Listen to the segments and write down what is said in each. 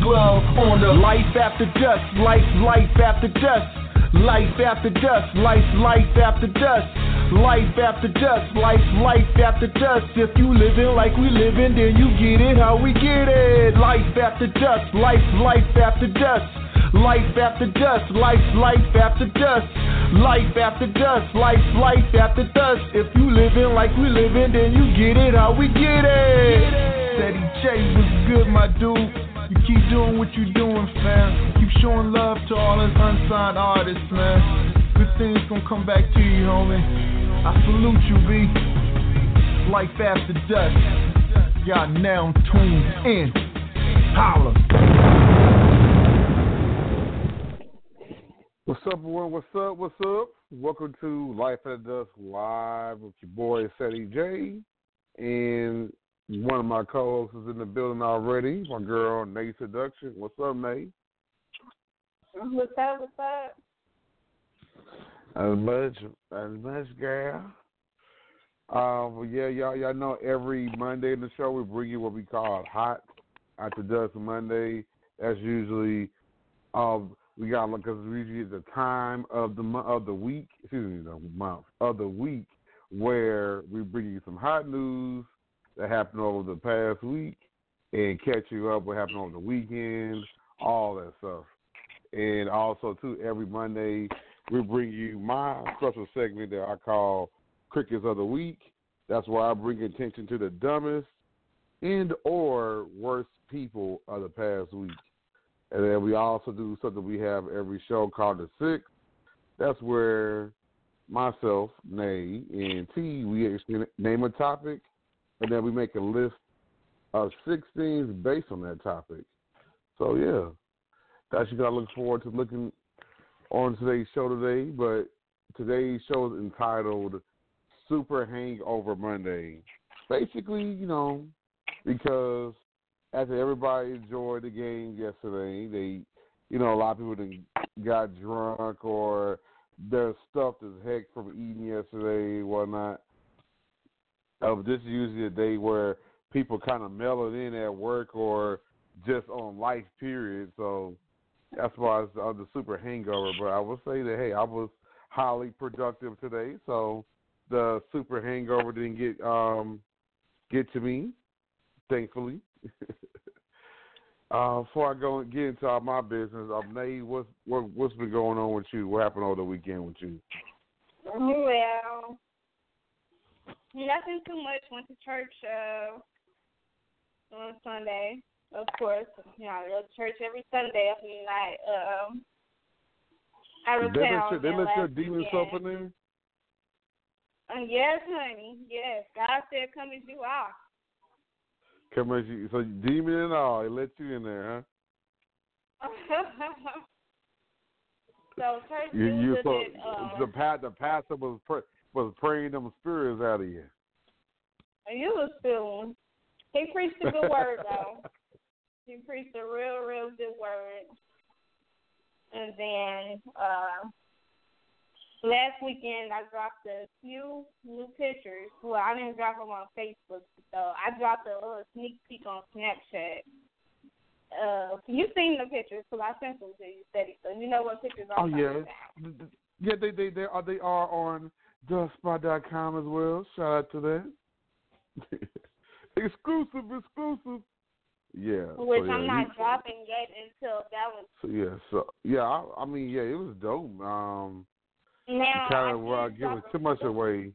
glove on the life after dusk. Life, life after dusk. Life after dusk, life, life after dusk. Life after dusk, life, life after dusk. If you living like we living, then you get it how we get it. Life after dusk, life, life after dusk. Life after dusk, life, life after dusk. Life after dusk, life, life after dusk. If you living like we living, then you get it how we get it. Ceddy J was good, my dude. You keep doing what you're doing, fam. Keep showing love to all us unsigned artists, man. Good things gonna come back to you, homie. I salute you, B. Life after dusk. Y'all now tuned in. Holla. What's up, everyone? What's up? What's up? Welcome to Life at Dusk Live with your boy Ceddy J. And one of my co-hosts is in the building already. My girl Nayy Seduction. What's up, Nay? What's up? What's up? As much, as much, girl. Um, yeah, y'all, y'all know every Monday in the show we bring you what we call Hot After Dusk Monday. That's usually, um, we got because usually the time of the month of the week, excuse me, the month of the week where we bring you some hot news that happened over the past week and catch you up what happened over the weekend, all that stuff. And also too, every Monday we bring you my special segment that I call Crickets of the Week. That's where I bring attention to the dumbest and or worst people of the past week. And then we also do something we have every show called The Six. That's where myself, Nay, and T, we name a topic, and then we make a list of six things based on that topic. So, yeah, that's you got to look forward to looking on today's show today. But today's show is entitled Super Hangover Monday. Basically, you know, because after everybody enjoyed the game yesterday, they, you know, a lot of people done got drunk or they're stuffed as heck from eating yesterday, whatnot. Uh, this is usually a day where people kind of mellow in at work or just on life period. So that's why it's uh, the super hangover. But I will say that hey, I was highly productive today, so the super hangover didn't get um get to me, thankfully. uh, before I go and get into all my business, um, Nate, what's what, what's been going on with you? What happened over the weekend with you? Well, nothing too much. Went to church uh, on Sunday. of course, you know, I go to church every Sunday up in night. Um, out of They let your, they let your demons weekend. up in there. Uh, yes, honey. Yes, God said, "Come as you are." Come as you, so demon and all, He let you in there, huh? so church You, you so uh, the pa- the pastor was pr- was praying them spirits out of you. And you was feeling. He preached a good word though. He preached a real, real good word. And then uh last weekend I dropped a few new pictures. Well, I didn't drop them on Facebook though. I dropped a little sneak peek on Snapchat. Uh, you've seen the pictures because I sent them to you, steady. So you know what pictures Oh I'm yeah, about. yeah. They they they are they are on duskspot.com as well. Shout out to that. exclusive, exclusive. Yeah. Which so, yeah, I'm not he- dropping yet until that was So yeah, so yeah, I, I mean, yeah, it was dope. Um, now. kind I of uh, did giving drop a- too much away.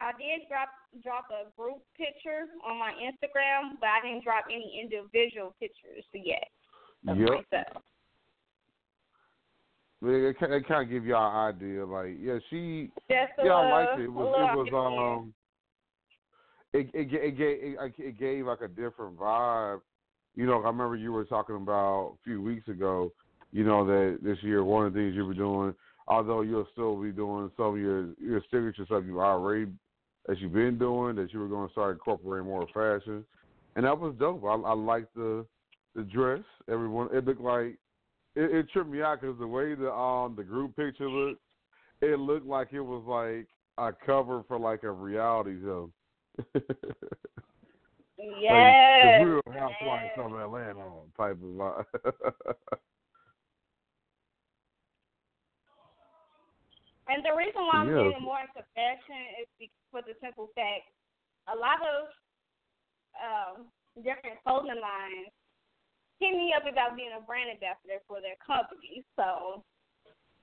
I did drop drop a group picture on my Instagram, but I didn't drop any individual pictures yet of Yep. myself. It, it, it kind of give y'all an idea. Like, yeah, she, yeah, I liked it. It was, it was, um, it it it gave it, it gave like a different vibe. You know, I remember you were talking about a few weeks ago. You know that this year one of the things you were doing, although you'll still be doing some of your your signature stuff you already that you've been doing, that you were going to start incorporating more fashion, and that was dope. I, I liked the the dress. Everyone, it looked like it, it tripped me out because the way the um the group picture looked, it looked like it was like a cover for like a reality show. Yes. Like Real Housewives of Atlanta type of vibe. And the reason why I'm Yeah. getting more into fashion is for the simple fact a lot of um, different clothing lines hit me up about being a brand ambassador for their company. So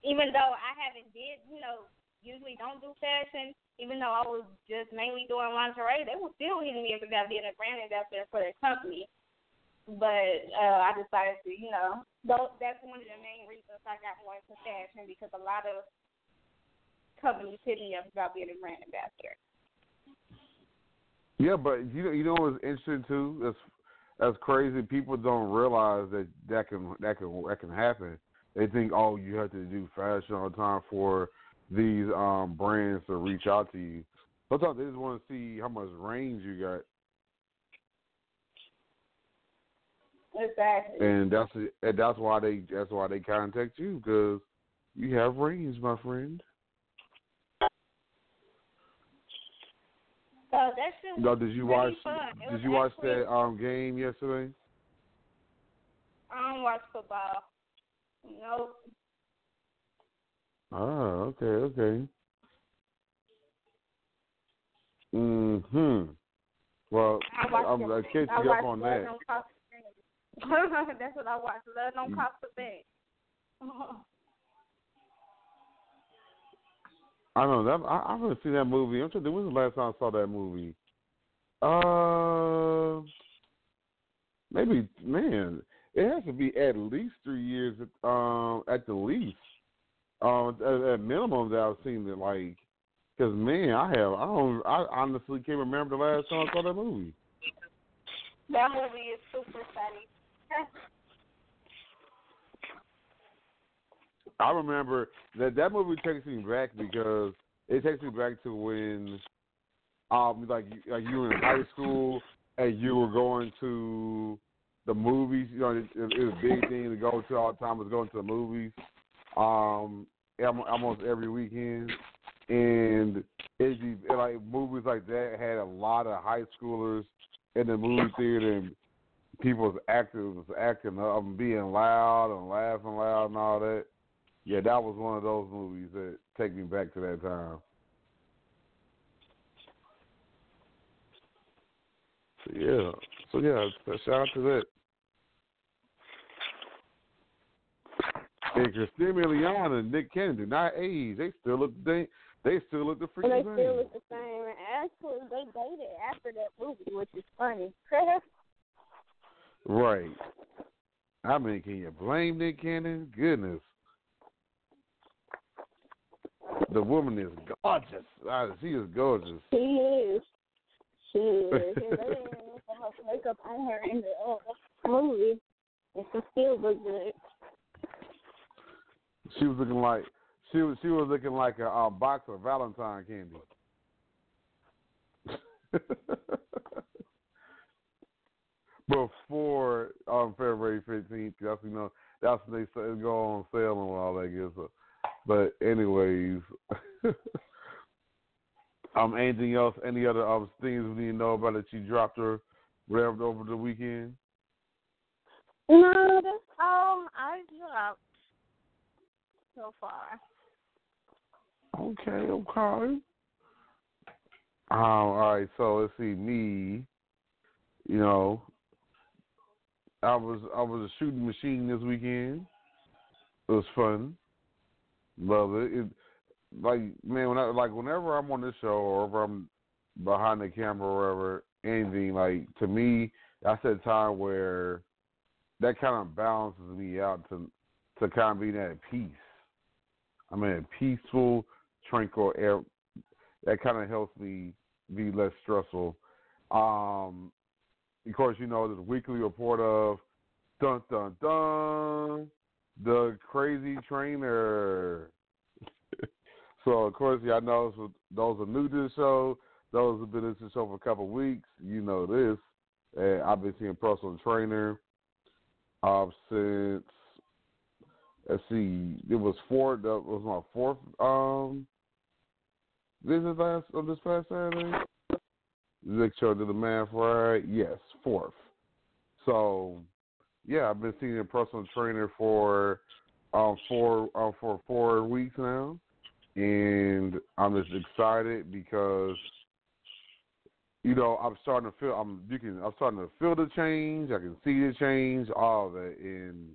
even though I haven't did, you know, usually don't do fashion, even though I was just mainly doing lingerie, they were still hitting me up about being a brand ambassador for their company. But uh, I decided to, you know, though that's one of the main reasons I got more into fashion because a lot of companies hit me up about being a brand ambassador. yeah, but you know, you know what's interesting too? That's that's crazy. People don't realize that that can that can that can happen. They think, oh, you have to do fashion all the time for these um brands to reach out to you. Sometimes they just want to see how much range you got, Exactly. and that's and that's why they that's why they contact you because you have range, my friend. So that shit No, did you watch? Did you watch actually- that um game yesterday? I don't watch football. Nope. Oh, okay, okay. Hmm. Well, I'm gonna catch you up on that. Don't Cost a Thing. That's what I watch. Love don't Mm. cost a thing. I don't know. That, I, I haven't seen that movie. I'm trying when was the last time I saw that movie? Uh, maybe man, it has to be at least three years. Um, at the least, um, at, at minimum that I've seen it. Like, because man, I have. I don't. I honestly can't remember the last time I saw that movie. that movie is super funny. I remember that that movie takes me back because it takes me back to when, um, like like you were in high school and you were going to the movies. You know, it, it was a big thing to go to all the time was going to the movies, um, almost every weekend, and it'd be like movies like that had a lot of high schoolers in the movie theater and people was acting was acting up and being loud and laughing loud and all that. Yeah, that was one of those movies that take me back to that time. So yeah, so yeah, shout out to that. And Christina Milian and Nick Cannon do not age. They still look they they still look the And they freaking still look the same. And actually, they dated after that movie, which is funny. Right. I mean, can you blame Nick Cannon? Goodness. The woman is gorgeous. Uh, she is gorgeous. She is. She is. have much makeup on her in the uh, movie. And she still look good. She was looking like she was she was looking like a, a box of Valentine candy. Before um, February fifteenth, that's you know that's when they go on sale and all that good stuff. But anyways, um, anything else? Any other um things we need to know about that you dropped or whatever over the weekend? No, that's all I dropped so far. Okay, okay. Um, all right, so let's see. Me, you know, I was I was a shooting machine this weekend. It was fun. Love it. it like man, when I, like whenever I'm on this show or if I'm behind the camera or wherever, anything like to me, that's that time where that kind of balances me out to to kind of be at peace. I'm in a peaceful, tranquil air. That kind of helps me be less stressful. Um, of course, you know, the weekly report of dun dun dun, the crazy trainer. so, of course, y'all know those are new to the show. Those have been in the show for a couple of weeks. You know this. And I've been seeing personal trainer uh, since let's see, it was four. That was my fourth um visit last of this past Saturday. Nick show did the math right. Yes, fourth. So, yeah, I've been seeing a personal trainer for um four um, for four weeks now, and I'm just excited because you know I'm starting to feel I'm you can I'm starting to feel the change. I can see the change, all of it, and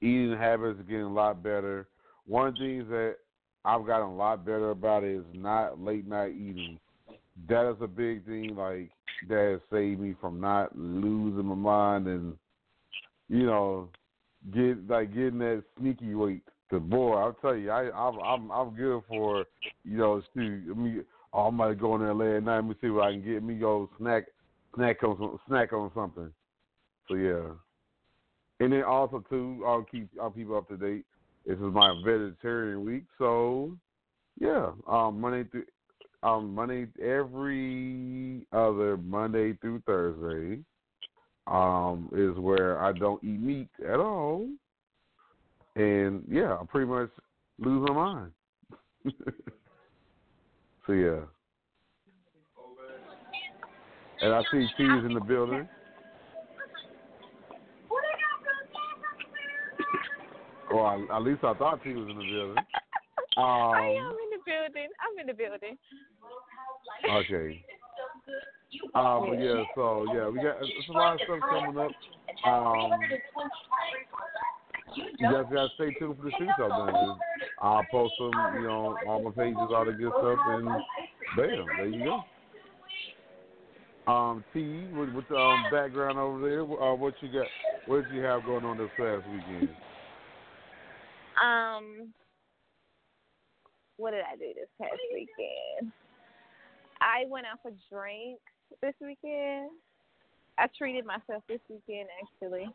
eating habits are getting a lot better. One thing that I've gotten a lot better about is not late night eating. That is a big thing. Like that has saved me from not losing my mind and you know get like getting that sneaky weight. Cause boy, I'll tell you, I I'm I'm, I'm good for you know shoot, me. Oh, I might go in there late at night. Let me see what I can get. Me go snack snack on snack on something. So yeah. And then also too, I'll keep I'll keep up to date. This is my vegetarian week, so yeah, um, Monday through um Monday every other Monday through Thursday, um, is where I don't eat meat at all, and yeah, I pretty much lose my mind. so yeah, and I see T's in the building. Well, at least I thought T was in the building. Um, building. I'm in the building. okay. Um, but yeah, so yeah, we got it's a lot of stuff coming up. Um, you guys gotta stay tuned for the shoot up then. I'll post them, you know, all my pages, all the good stuff, and bam, there you go. Um, T, with, with the um, background over there, uh, what you got? What did you have going on this past weekend? Um, what did I do this past weekend? I went out for drinks this weekend. I treated myself this weekend actually.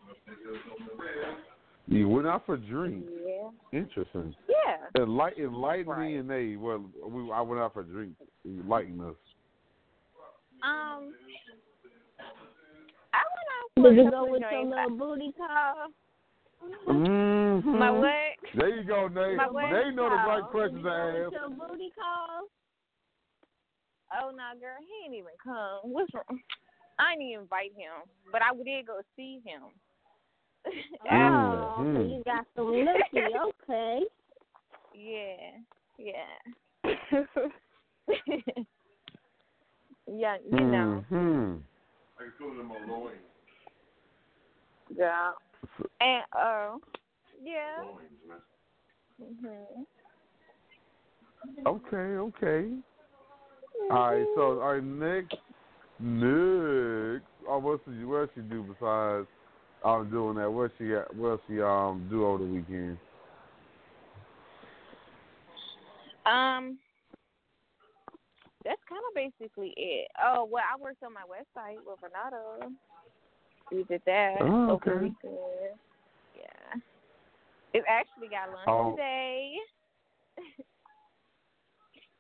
You went out for drinks. Yeah. Interesting. Yeah. Enlight, enlighten me and they. Well, we, I went out for drinks. Enlighten us. Um, I went out for Did a you go with your little booty call? Mm-hmm. My what? There you go, Nate. They know the right questions Did you to ask. your booty call? Oh no, girl, he ain't even come. What's wrong? I didn't even invite him, but I did go see him. Oh, so Mhm. you got some lippy, okay. yeah, yeah. yeah, you know, Mm-hmm. yeah. And uh, yeah. Mhm. Okay, okay. All right, so all right, next, next, uh, what's she, what she do besides um doing that? What she what she um do over the weekend? Um, that's kind of basically it. Oh well, I worked on my website with Renato. We did that Oh, over the okay. weekend. It actually got launched Oh. today.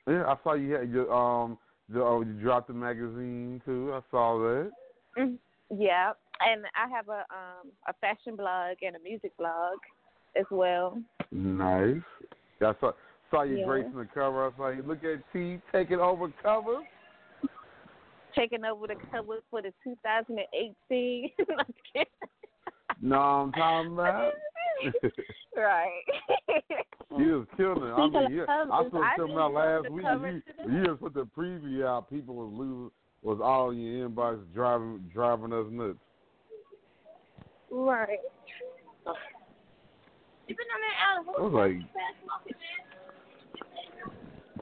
Yeah, I saw you had your um the, oh, you dropped the magazine too. I saw that. Mhm. Yeah, and I have a um a fashion blog and a music blog as well. Nice. Yeah, I saw saw you Yeah. gracing the cover. I saw you look at T taking over covers. Taking over the covers for the 2018. No, I'm talking about. right. You was killing it. I mean, yeah, I saw something out last week. cover You, you just put the preview out. People was losing, was all in your inbox driving driving us nuts. Right. I was like,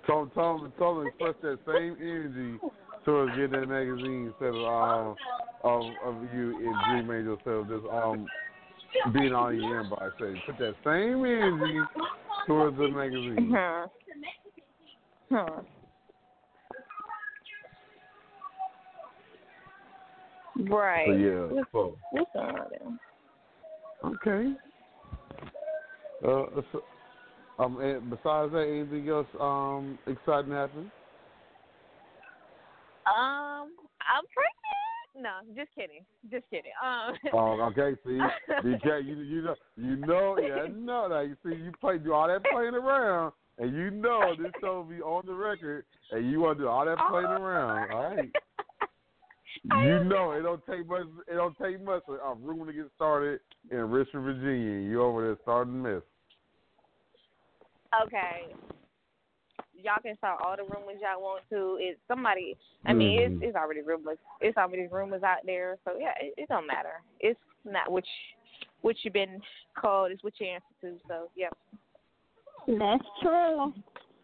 told told told them to express that same energy towards getting that magazine instead of um of of you and Dream Angel instead just um being on your inbox. Say put that same energy towards the magazine. Huh. Huh. Right. So yeah, What's, so what's on there? okay. Uh, so, um, and besides that, anything else um exciting happened? Um, I'm pregnant. No, just kidding. Just kidding. Um. Oh, okay. See, you can't. You, you know. You know. Yeah. No. Like you see, you play do all that playing around, and you know this show be on the record, and you want to do all that playing around. All right. You know it don't take much. It don't take much a room to get started in Richmond, Virginia. You over there starting mess. okay. Y'all can start all the rumors y'all want to. It's somebody. I mean, Mhm. it's it's already rumors. It's already rumors out there. So yeah, it, it don't matter. It's not which what you've been called. It's what you answer to. So yeah. That's true.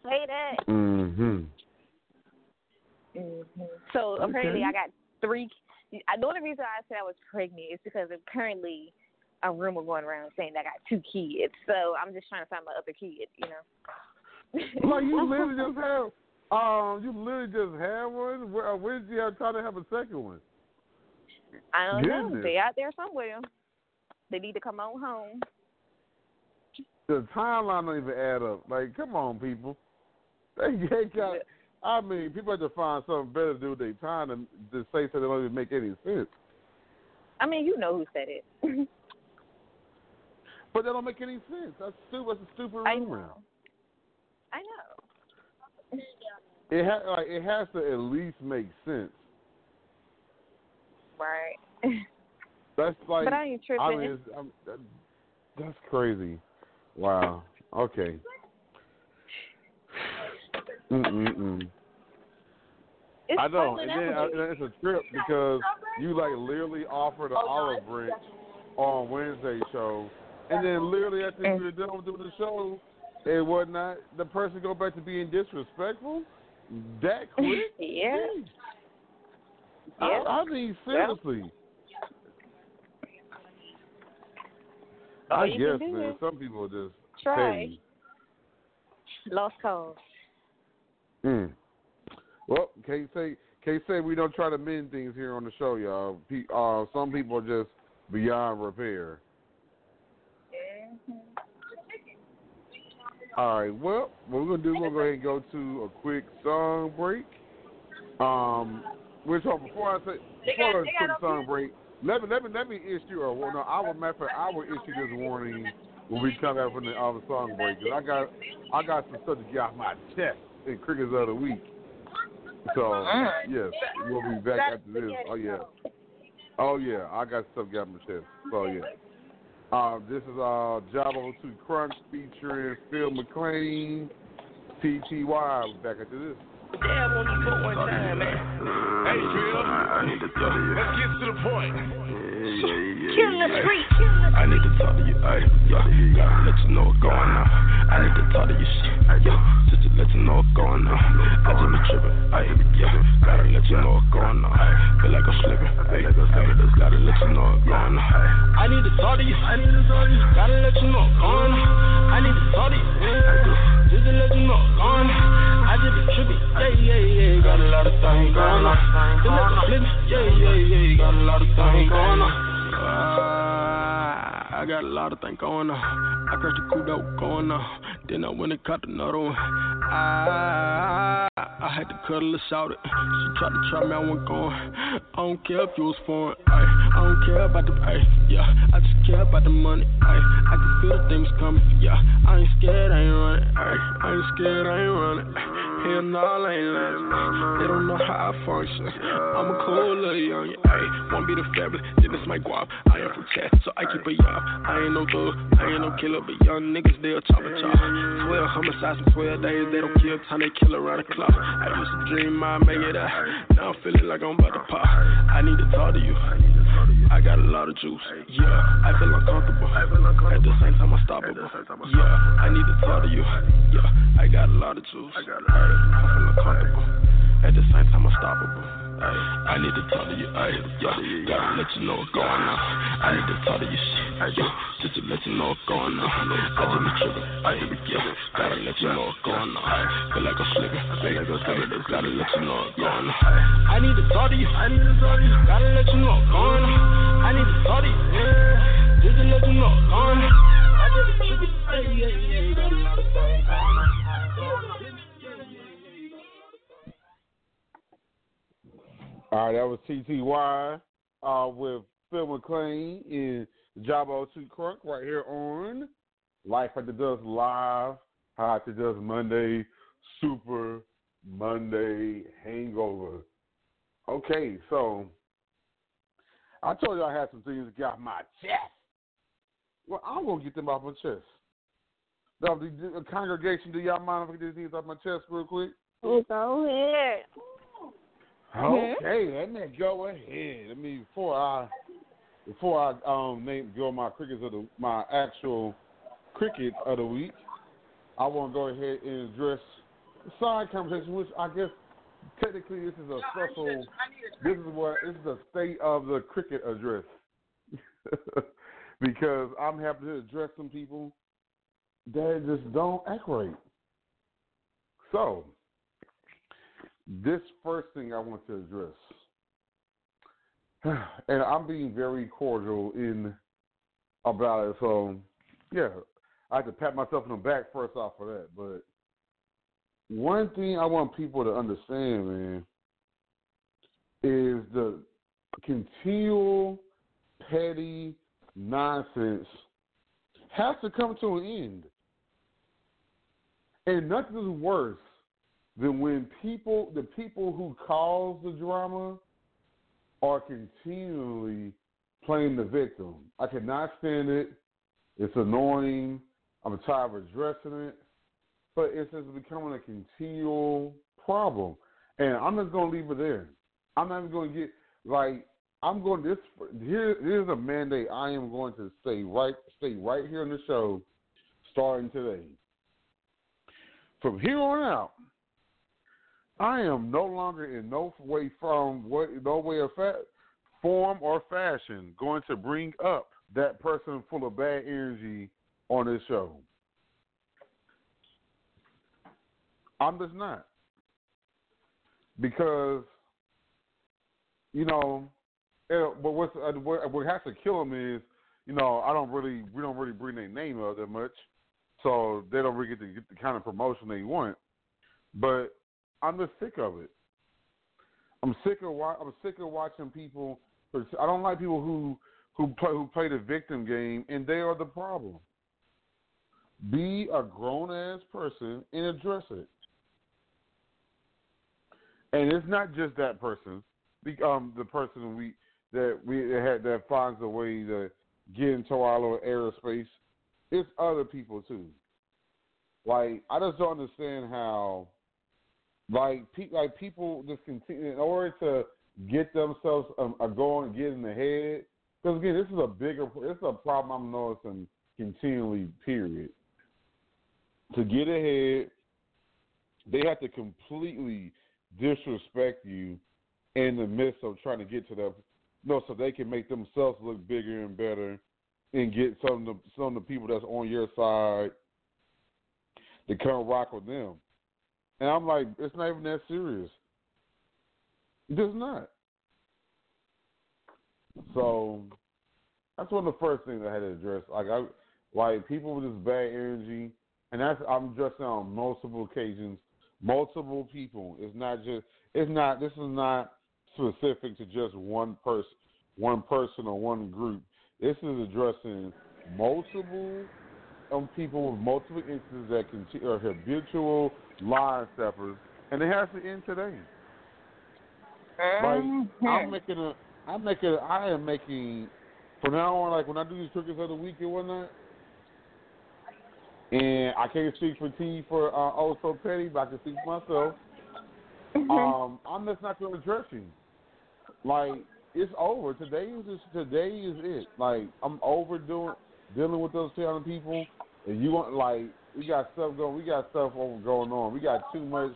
Say that. Mm-hmm. Mm-hmm. So apparently, I got three. I, the only reason I said I was pregnant is because apparently a rumor going around saying that I got two kids. So I'm just trying to find my other kid. You know. Like you literally just have. Um, you literally just had one. Where, where did you have time to have a second one? I don't know. Goodness. They out there somewhere. They need to come on home. the timeline don't even add up. Like, come on, people. They, they got. I mean, people have to find something better to do with their time than to say something that don't even make any sense. I mean, you know who said it. But that don't make any sense. That's stupid. That's a stupid rumor. I know. It ha- like it has to at least make sense. Right. That's like. but I ain't tripping. I mean, I'm, that's crazy. Wow. Okay. Mm-mm-mm. it's I know, and then uh, nowadays. it's a trip because you like literally offered an olive branch on Wednesday show, and then literally after Mm. you're done doing the show and whatnot, the person go back to being disrespectful. That quick? yeah. Jeez. Yeah. I, I mean, seriously. All I guess, man. is Some people just Try. petty. Lost cause. Mm. Well, can't say can't say we don't try to mend things here on the show, y'all. Pe- Uh, some people are just beyond repair. All right. Well, what we're gonna do, is we're gonna go ahead and go to a quick song break. Um, which oh, before I say before I go to a quick song break, let me let me let me issue a well, no, I will matter fact, I will issue this warning when we come back from the uh, song break because I got I got some stuff to get off my chest in crickets of the week. So yes, we'll be back after this. Oh yeah. Oh yeah, I got stuff got my chest. So yeah. Uh, this is uh Jabo to Crunch featuring Phil McClain, TTY. We'll back after this. Damn on you for one time, man. Hey, Drill. I need to talk to you. Let's get to the point. Yeah, yeah, yeah. Killing the yeah. street. I need to talk to you, ay, yo, gotta let you know what's going on. I need to talk to you, shit, yo, just to let you know what's going on. I just been tripping, ay, yo, gotta gotta let you know what's going on. Feel like I'm slipping, hey, just gotta let you know what's going on. I need to talk to you, I need to talk to you, gotta let you know what's going on. I need to talk to you, just to let you know what's going on. I just be tripping, yeah, yeah, yeah, got a lot of things going on. Just let me flip, yeah, yeah, yeah, got a lot of things going on. Uh, I got a lot of things going on. I crashed the that going on. Then I went and caught another one. I, I had to cut her shout it. She tried to try me, I wasn't going. I don't care if you was foreign. Ay. I don't care about the ay, yeah. I just care about the money. Ay. I can feel things coming. Yeah, I ain't scared, I ain't running. Ay. I ain't scared, I ain't running. They don't know how I function. I'm a cool little young. Ay. Wanna be the family, then it's my guap. I am from Chad, so I keep it young. I ain't no thug, I ain't no killer, but young niggas, they'll chop a chop. 12 homicides in 12 days, they don't kill time they kill around the clock. I used to dream I make it out. Now I'm feeling like I'm about to pop. I need to talk to you. I got a lot of juice. Yeah, I feel uncomfortable. At the same time, I'm unstoppable. Yeah, I need to talk to you. Yeah, I got a lot of juice. I feel uncomfortable. At the same time, unstoppable. Ay, I need to talk to you. Ay, yeah, gotta let you know what's going on. I need to talk to you. Shit, yeah, just to let you know what's going on. I just be tripping. Ay, yeah, gotta let you know what's going on. Feel like I'm slipping. Feel like I'm slipping. Gotta let you know what's going on. I need to talk to you. I need to talk you. Gotta let you know what's going on. I need to talk to you. Yeah, just to let you know what's going on. I just be tripping. Ay, yeah, yeah, got a lot of things going on. All right, that was TTY uh, with Phil McLean in Jabba 2 Crunk right here on Life at the Dusk Live, How to Dusk Monday, Super Monday Hangover. Okay, so I told you I had some things to get off my chest. Well, I'm to get them off my chest. Now, the, the congregation, do y'all mind if I get these things off my chest real quick? Go ahead. Okay, let me go ahead. Let me before I before I um name go my crickets of the my actual cricket of the week. I want to go ahead and address the side conversation, which I guess technically this is a special. This is what this is the state of the cricket address because I'm happy to address some people that just don't act right. So this first thing I want to address, and I'm being very cordial in about it. So, yeah, I have to pat myself on the back first off for that. But one thing I want people to understand, man, is the continual petty nonsense has to come to an end. And nothing is worse than when people, the people who cause the drama, are continually playing the victim. I cannot stand it. It's annoying. I'm tired of addressing it, but it's just becoming a continual problem. And I'm just gonna leave it there. I'm not even gonna get like I'm going this. Here, here's a mandate I am going to say right, stay right here on the show, starting today. From here on out, I am no longer in no way from what no way of fa- form or fashion going to bring up that person full of bad energy on this show. I'm just not because you know. It, but what's uh, what, what has to kill them is you know I don't really we don't really bring their name up that much, so they don't really get to get the kind of promotion they want. But I'm just sick of it. I'm sick of I'm sick of watching people. I don't like people who who play who play the victim game, and they are the problem. Be a grown ass person and address it. And it's not just that person. Um, the person we that we had that finds a way to get into our little aerospace. It's other people too. Like I just don't understand how like pe- like people just continue in order to get themselves um, a going, get in the head. Because again, this is a bigger, this is a problem I'm noticing continually. Period. To get ahead, they have to completely disrespect you in the midst of trying to get to them, no, so they can make themselves look bigger and better, and get some of the some of the people that's on your side to come rock with them. And I'm like, it's not even that serious. It's not. So that's one of the first things I had to address. Like I like people with this bad energy and that's I'm addressing on multiple occasions, multiple people. It's not just it's not this is not specific to just one person one person or one group. This is addressing multiple um, people with multiple instances that can are habitual line steppers, and it has to end today. Like. I'm making a, I'm making, a, I am making from now on. Like when I do these crickets of the week and whatnot, and I can't speak for T for uh, oh so petty, but I can speak for myself. Mm-hmm. Um, I'm just not going to address you. Like it's over. Today is just, today is it. Like I'm over doing dealing with those kind of people. And you want like we got stuff going. We got stuff over going on. We got too much.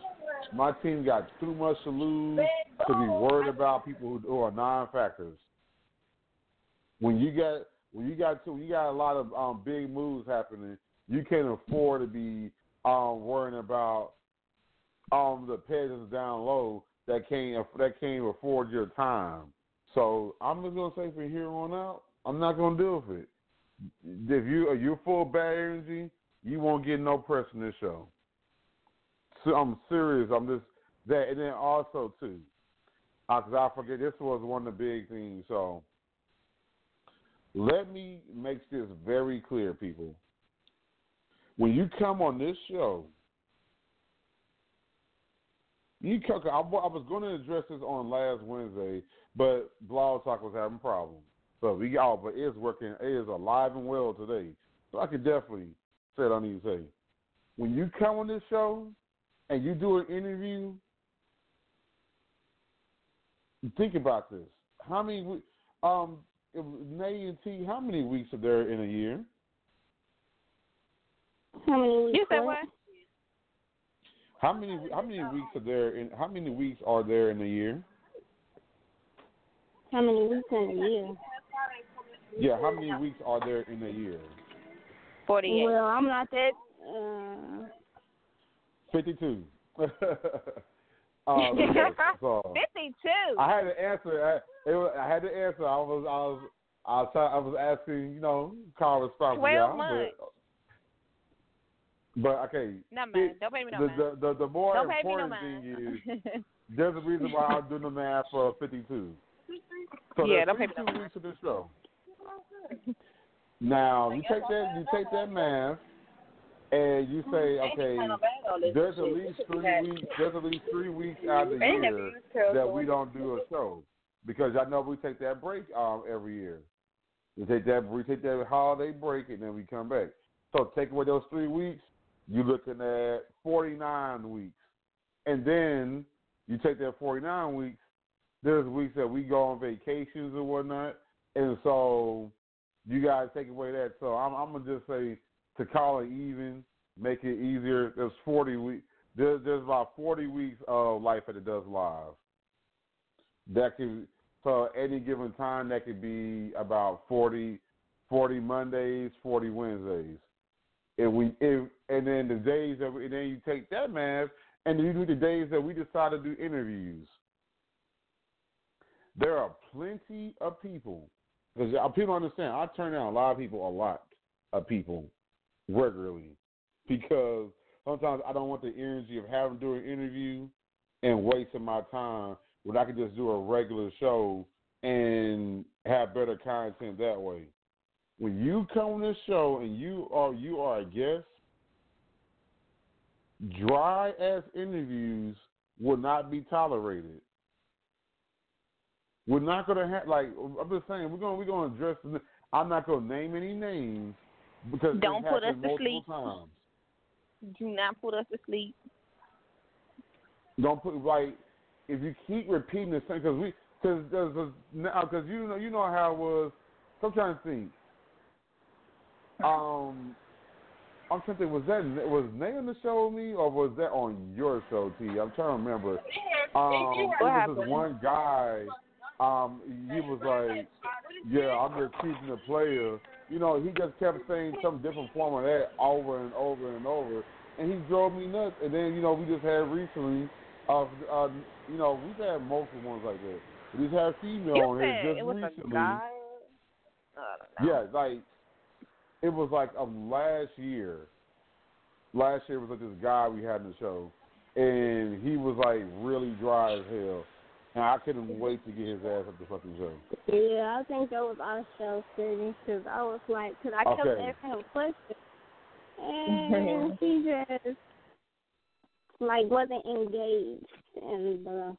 My team got too much to lose to be worried about people who, who are non-factors. When you got when you got to, you got a lot of um, big moves happening. You can't afford to be um, worrying about um, the peasants down low that can't that can't afford your time. So I'm just gonna say from here on out, I'm not gonna deal with it. If you are you full of bad energy, you won't get no press in this show. So I'm serious. I'm just that, and then also too, because I forget this was one of the big things. So let me make this very clear, people. When you come on this show, you come, I, I was going to address this on last Wednesday, but Blog Talk was having problems. So we got, but it's working. It is alive and well today. So I can definitely say it. I need to say, when you come on this show and you do an interview, think about this. How many? Um, if Nay and T, how many weeks are there in a year? How many weeks? You said what? How many? How many weeks are there? In how many weeks are there in a year? How many weeks in a year? Yeah, how many weeks are there in a year? Forty-eight. Well, I'm not that. Uh, Fifty-two. um, okay, so Fifty-two. I had to answer. I, it was, I had to answer. I was. I was. I was, try, I was asking. You know, call response. Twelve y'all, months. But, but okay. No man, it- don't pay me no the, mind. the, the the more Don't pay me no important mind. thing is there's a reason why I'm doing the math for 52. So Yeah, there's don't pay me 52 no weeks of this show. Now you take that you take that math and you say okay, there's at least three weeks. There's at least three weeks out of the year that we don't do a show because I know we take that break um every year. We take that we take that holiday break and then we come back. So take away those three weeks, you're looking at 49 weeks, and then you take that 49 weeks. There's weeks that we go on vacations or whatnot, and so you guys take away that. So I'm, I'm gonna just say to call it even, make it easier. There's 40 weeks. There's there's about 40 weeks of life that it does live. That could so any given time that could be about 40, 40 Mondays, 40 Wednesdays. And we if, and then the days that we, and then you take that math and you do the days that we decide to do interviews. There are plenty of people because uh, people understand. I turn down a lot of people, a lot of people regularly because sometimes I don't want the energy of having to do an interview and wasting my time when I could just do a regular show and have better content that way. When you come on this show and you are you are a guest, dry ass interviews will not be tolerated. We're not gonna have like I'm just saying we're gonna we're gonna address. I'm not gonna name any names because Don't put us happened to multiple sleep. Times. Do not put us to sleep. Don't put like if you keep repeating the same because we because now because you know you know how it was. So I'm trying to think. Um, I'm trying to think. Was that was Nay on the show with me or was that on your show, T? I'm trying to remember. Um, What there was this one guy. Um, he was like, "Yeah, I'm just teaching the player." You know, he just kept saying some different form of that over and over and over, and he drove me nuts. And then, you know, we just had recently, uh, uh you know, we've had multiple ones like that. We just had a female You on here just recently. a guy. I don't know. Yeah, like it was like um last year. Last year was like this guy we had in the show, and he was like really dry as hell, and I couldn't wait to get his ass up the fucking show. Yeah, I think that was our show because I was like, because I kept Okay. asking him questions, and he just like wasn't engaged in the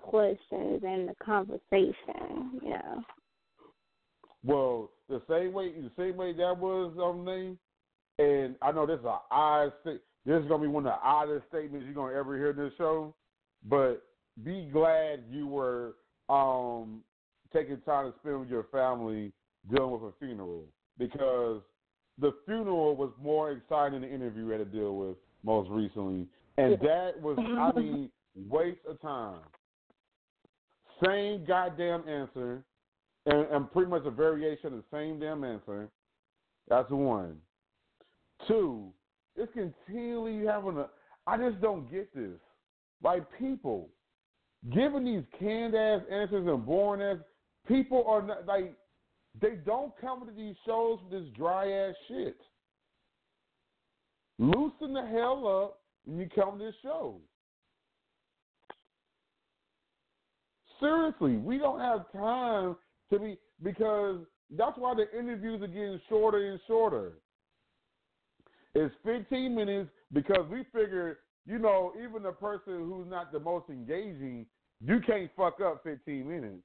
questions and the conversation. You know. Well, the same way, the same way that was um name, and I know this is a odd This is gonna be one of the oddest statements you're gonna ever hear in this show, but be glad you were um taking time to spend with your family dealing with a funeral because the funeral was more exciting than the interview we had to deal with most recently, and that was, I mean, waste of time. Same goddamn answer, and, and pretty much a variation of the same damn answer. That's one. Two, it's continually having a. I just don't get this. Like people, giving these canned ass answers and boring ass. People are not like they don't come to these shows with this dry ass shit. Loosen the hell up when you come to this show. Seriously, we don't have time to be because that's why the interviews are getting shorter and shorter. It's 15 minutes because we figure, you know, even the person who's not the most engaging, you can't fuck up 15 minutes.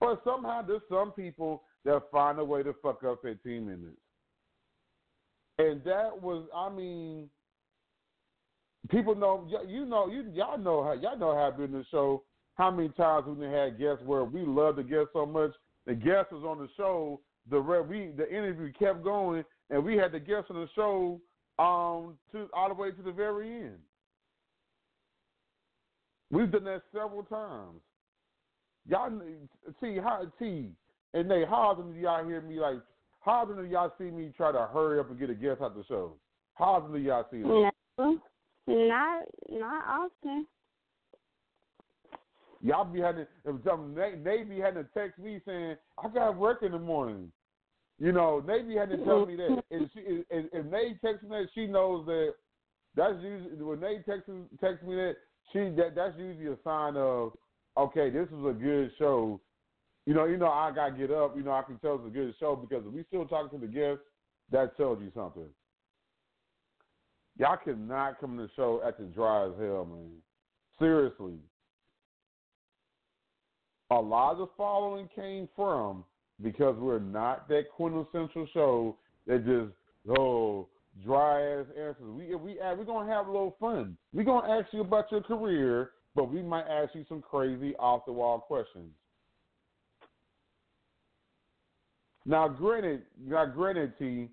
But somehow there's some people that find a way to fuck up 15 minutes. And that was, I mean, people know, you know, you y'all know how y'all know how been the show. How many times we had guests where we loved the guest so much, the guest was on the show, the we the interview kept going, and we had the guest on the show um to all the way to the very end. We've done that several times. Y'all see how see and they how often do y'all hear me like how often do y'all see me try to hurry up and get a guest out the show? How often do y'all see that? No, not not often. Y'all be having if some Na- Navy had to text me saying I got work in the morning. You know, Navy had to tell me that, mm-hmm. and she and, and Navy texts me that she knows that that's usually when Navy texts text me that she that that's usually a sign of okay, this is a good show. You know, you know, I gotta get up. You know, I can tell it's a good show because if we still talking to the guests, that tells you something. Y'all cannot come to the show acting dry as hell, man. Seriously a lot of the following came from because we're not that quintessential show that just oh dry ass answers. We we uh, we're gonna have a little fun. We're gonna ask you about your career, but we might ask you some crazy off the wall questions. Now, granted, now granted, T,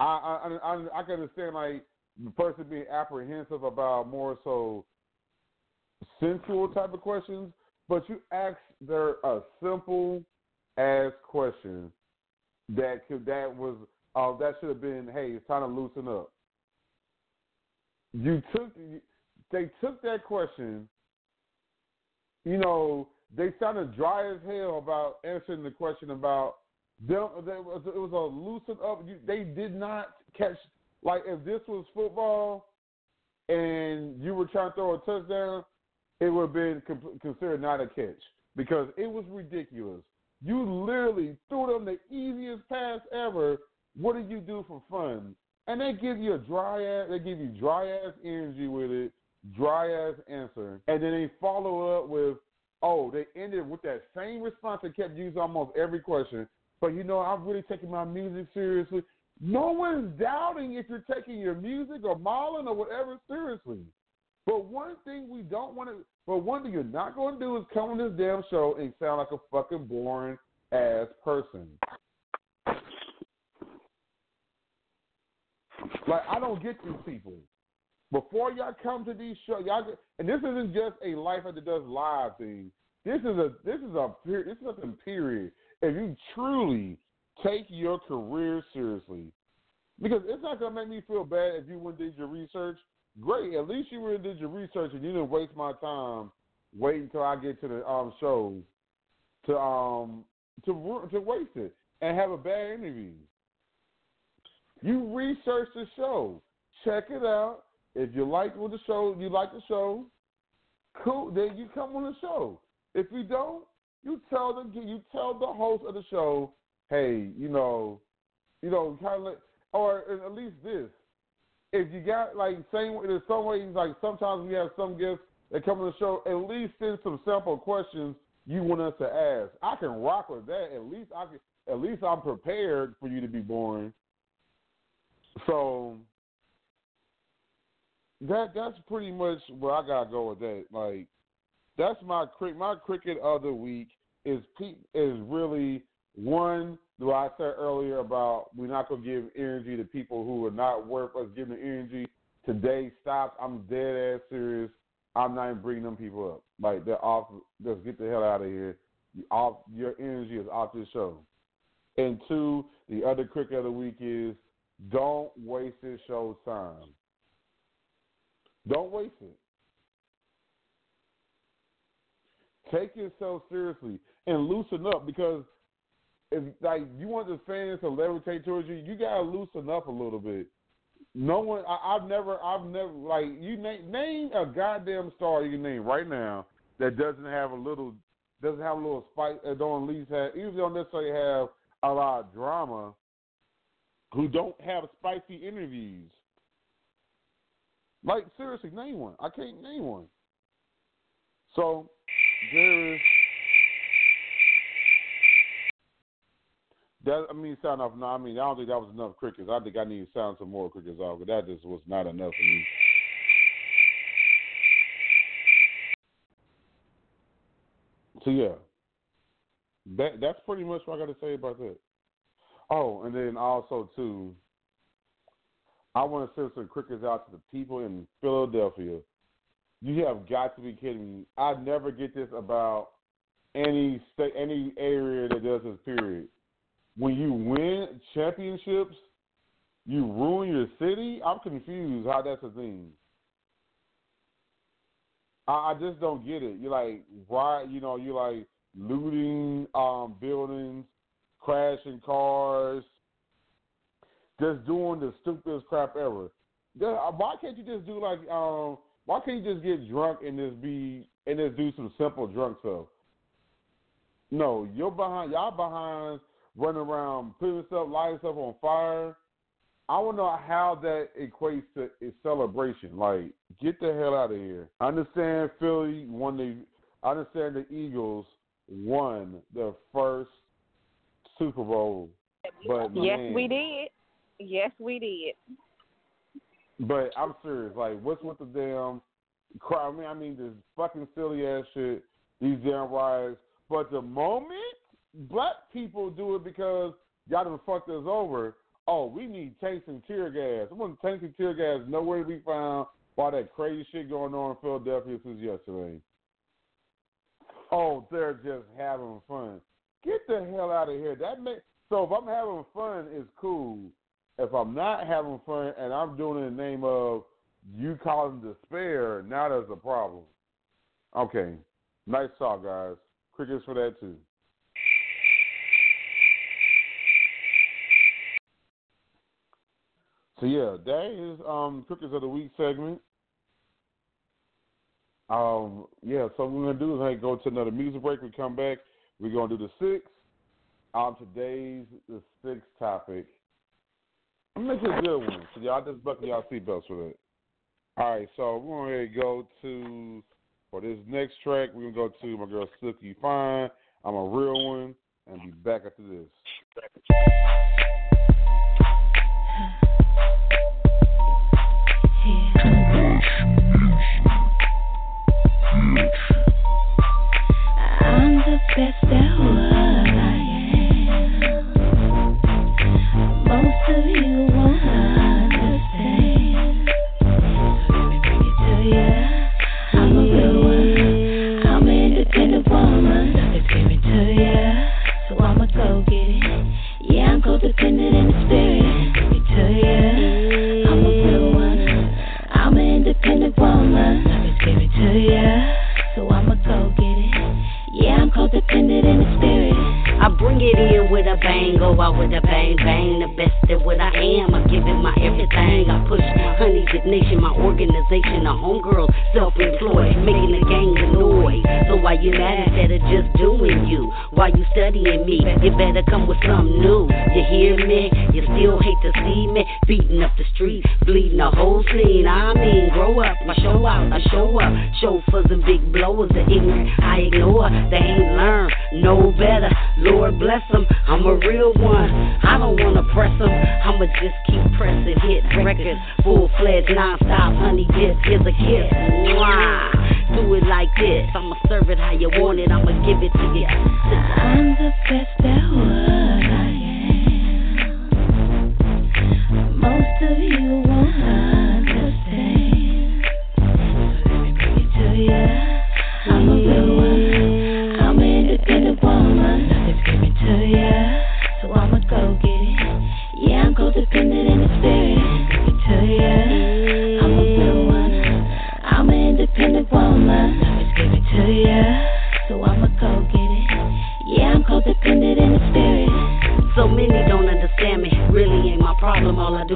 I I I, I can understand like the person being apprehensive about more so sensual type of questions, but you ask there a simple ass question that could that was uh, that should have been hey it's time to loosen up. You took they took that question. You know they sounded dry as hell about answering the question about them. Was, it was a loosen up. You, they did not catch like if this was football and you were trying to throw a touchdown, it would have been con- considered not a catch because it was ridiculous. You literally threw them the easiest pass ever. What did you do for fun? And they give you a dry ass, they give you dry ass energy with it, dry ass answer, and then they follow up with, oh, they ended with that same response they kept using almost every question. But you know, I'm really taking my music seriously. No one's doubting if you're taking your music or modeling or whatever seriously. But one thing we don't want to, but one thing you're not going to do is come on this damn show and sound like a fucking boring ass person. Like I don't get these people. before y'all come to these shows, y'all get, and this isn't just a Life After Dusk Live thing. This is a this is a this is something period. If you truly take your career seriously, because it's not gonna make me feel bad if you went did your research. Great, at least you and did your research and you didn't waste my time waiting until I get to the um shows to um to to waste it and have a bad interview. You research the show, check it out. If you like what the show, you like the show, cool. Then you come on the show. If you don't, you tell the you tell the host of the show, hey, you know, you know, kind of, like, or at least this. If you got like same, there's some ways like sometimes we have some guests that come on the show. At least send some sample questions you want us to ask. I can rock with that. At least I can. At least I'm prepared for you to be born. So that that's pretty much where I gotta go with that. Like that's my cricket. my cricket of the week is pe- is really one. What I said earlier about we're not gonna give energy to people who are not worth us giving the energy. Today stops. I'm dead ass serious. I'm not even bringing them people up. Like they're off. Just get the hell out of here. Off your energy is off this show. And two, the other cricket of the week is don't waste this show's time. Don't waste it. Take yourself seriously and loosen up because if like you want the fans to levitate towards you, you gotta loosen up a little bit. No one, I, have never, I've never like you name name a goddamn star you can name right now that doesn't have a little, doesn't have a little spike, that don't at least have, even don't necessarily have a lot of drama, who don't have spicy interviews. Like seriously, name one. I can't name one. So there is that. I mean, sound off. No, I mean, I don't think that was enough crickets. I think I need to sound some more crickets off, but that just was not enough for me. So yeah, that that's pretty much what I got to say about that. Oh, and then also too, I want to send some crickets out to the people in Philadelphia. You have got to be kidding me! I never get this about any state, any area that does this. Period. When you win championships, you ruin your city. I'm confused how that's a thing. I, I just don't get it. You're like, why? You know, you're like looting um, buildings, crashing cars, just doing the stupidest crap ever. Uh, why can't you just do like um? Why can't you just get drunk and just be and just do some simple drunk stuff? No, you're behind. Y'all behind running around putting stuff, lighting stuff on fire. I to know how that equates to a celebration. Like, get the hell out of here. I understand Philly won the. I understand the Eagles won the first Super Bowl, but yes, man, we did. Yes, we did. But I'm serious. Like, what's with the damn? I mean, I mean, this fucking silly ass shit. These damn riots. But the moment black people do it because y'all done fucked us over. Oh, we need tanks and tear gas. I want tanks and tear gas nowhere to be found while that crazy shit going on in Philadelphia since yesterday. Oh, they're just having fun. Get the hell out of here. That may, so if I'm having fun, it's cool. If I'm not having fun and I'm doing it in the name of you calling despair, now there's a problem. Okay. Nice talk, guys. Crickets for that too. So yeah, that is um Crickets of the Week segment. Um yeah, so what we're gonna do is hey, go to another music break. We come back. We're gonna do the six. Um today's the sixth topic I'm gonna make it a good one. So y'all just buckle y'all seatbelts for that. All right, so we're gonna go to for this next track. We're gonna go to my girl Silky Fine. I'm a real one, and be back after this. Best there bang, go out with a bang, bang. The best at what I am, I give it my everything. I push my honey, the nation, my organization, the homegirls, self employed, making the gang of noise. So why you mad instead of just doing you? Why you studying me? You better come with something new. You hear me? You still hate to see me beating up the street, bleeding the whole scene. I mean, grow up, I show out, I show up. Show for the big blowers, the ignorant I ignore. They ain't learned, no better. Lord bless them, I'm a real one. I don't wanna press them, I'ma just keep pressing hit records. Full fledged, non stop, honey dip, here's a kiss. Mwah. Do it like this, I'ma serve it how you want it, I'ma give it to you. I'm the best at what I am. Most of you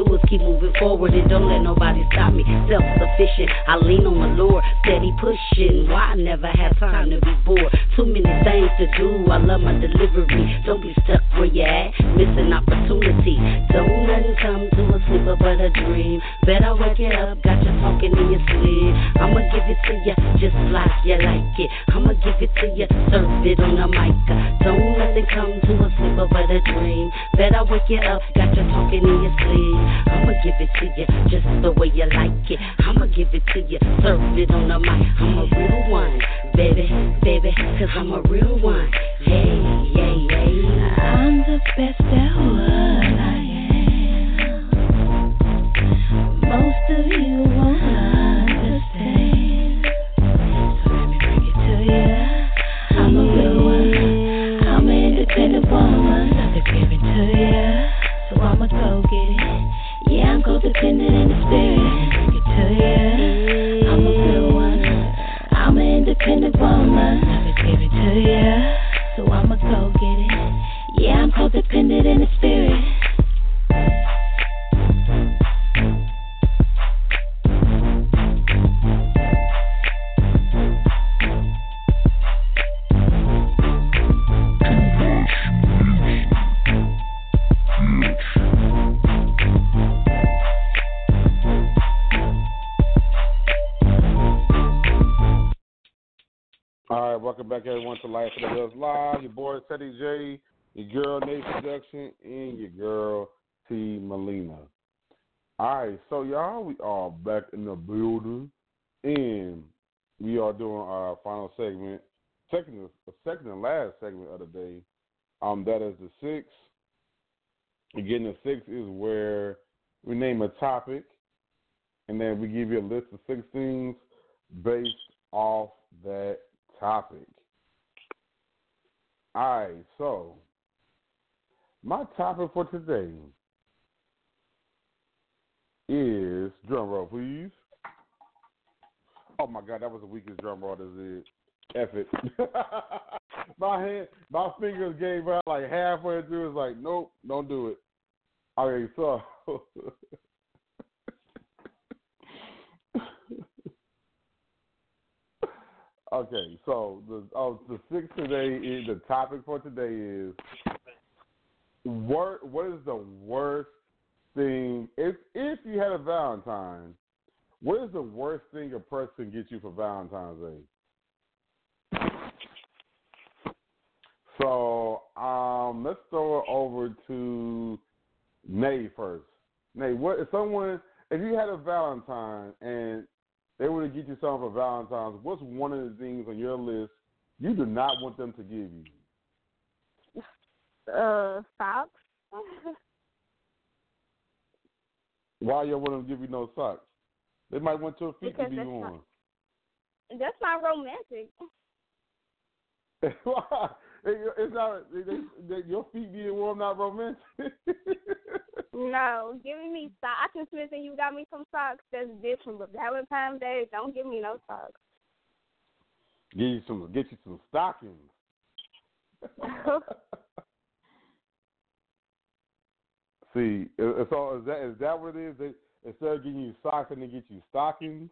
do is keep moving forward and don't let nobody stop me. Self sufficient. I lean on the Lord, steady pushing. Why I never have time to be bored? Too many things to do. I love my delivery. Don't be stuck where you at, missing opportunity. Don't let it come to a sleeper but a dream. Better wake it up, got you talking in your sleep. I'ma give it to you just like you like it. I'ma give it to you, serve it on the mic. Don't let it come to a sleeper but a dream. Better wake it up, got you talking in your sleep. I'ma give it to you just the way you like it. I'ma give it to you, serve it on the mic. I'm a real one, baby, baby, cause I'm a real one. Hey, hey, hey. I'm the best at what I am. Most of you won't girl Nayy Seduction, and your girl Tee Malinaaa. All right, so y'all, we are back in the building, and we are doing our final segment, second, second and last segment of the day. Um, that is the six. Again, the six is where we name a topic, and then we give you a list of six things based off that topic. All right, so my topic for today is drum roll, please. Oh my god, that was the weakest drum roll this is. F it. my hand, my fingers gave out like halfway through. It's like, nope, don't do it. Okay, so Okay, so the oh, the six today is the topic for today is wor- what is the worst thing if if you had a Valentine, what is the worst thing a person can get you for Valentine's Day? So um, let's throw it over to Nay first. Nay, what if someone if you had a Valentine and they were to get you something for Valentine's, what's one of the things on your list you do not want them to give you? Uh, socks. Why you want them to give you no socks? They might want your feet Because to be that's warm. That's not romantic. It- it's not they, they, they, your feet being warm, not romantic. No, giving me socks. I can Smith and you got me some socks. That's different. But Valentine's Day, don't give me no socks. get you some, get you some stockings. See, so is that is that what it is? They, instead of getting you socks, and they get you stockings.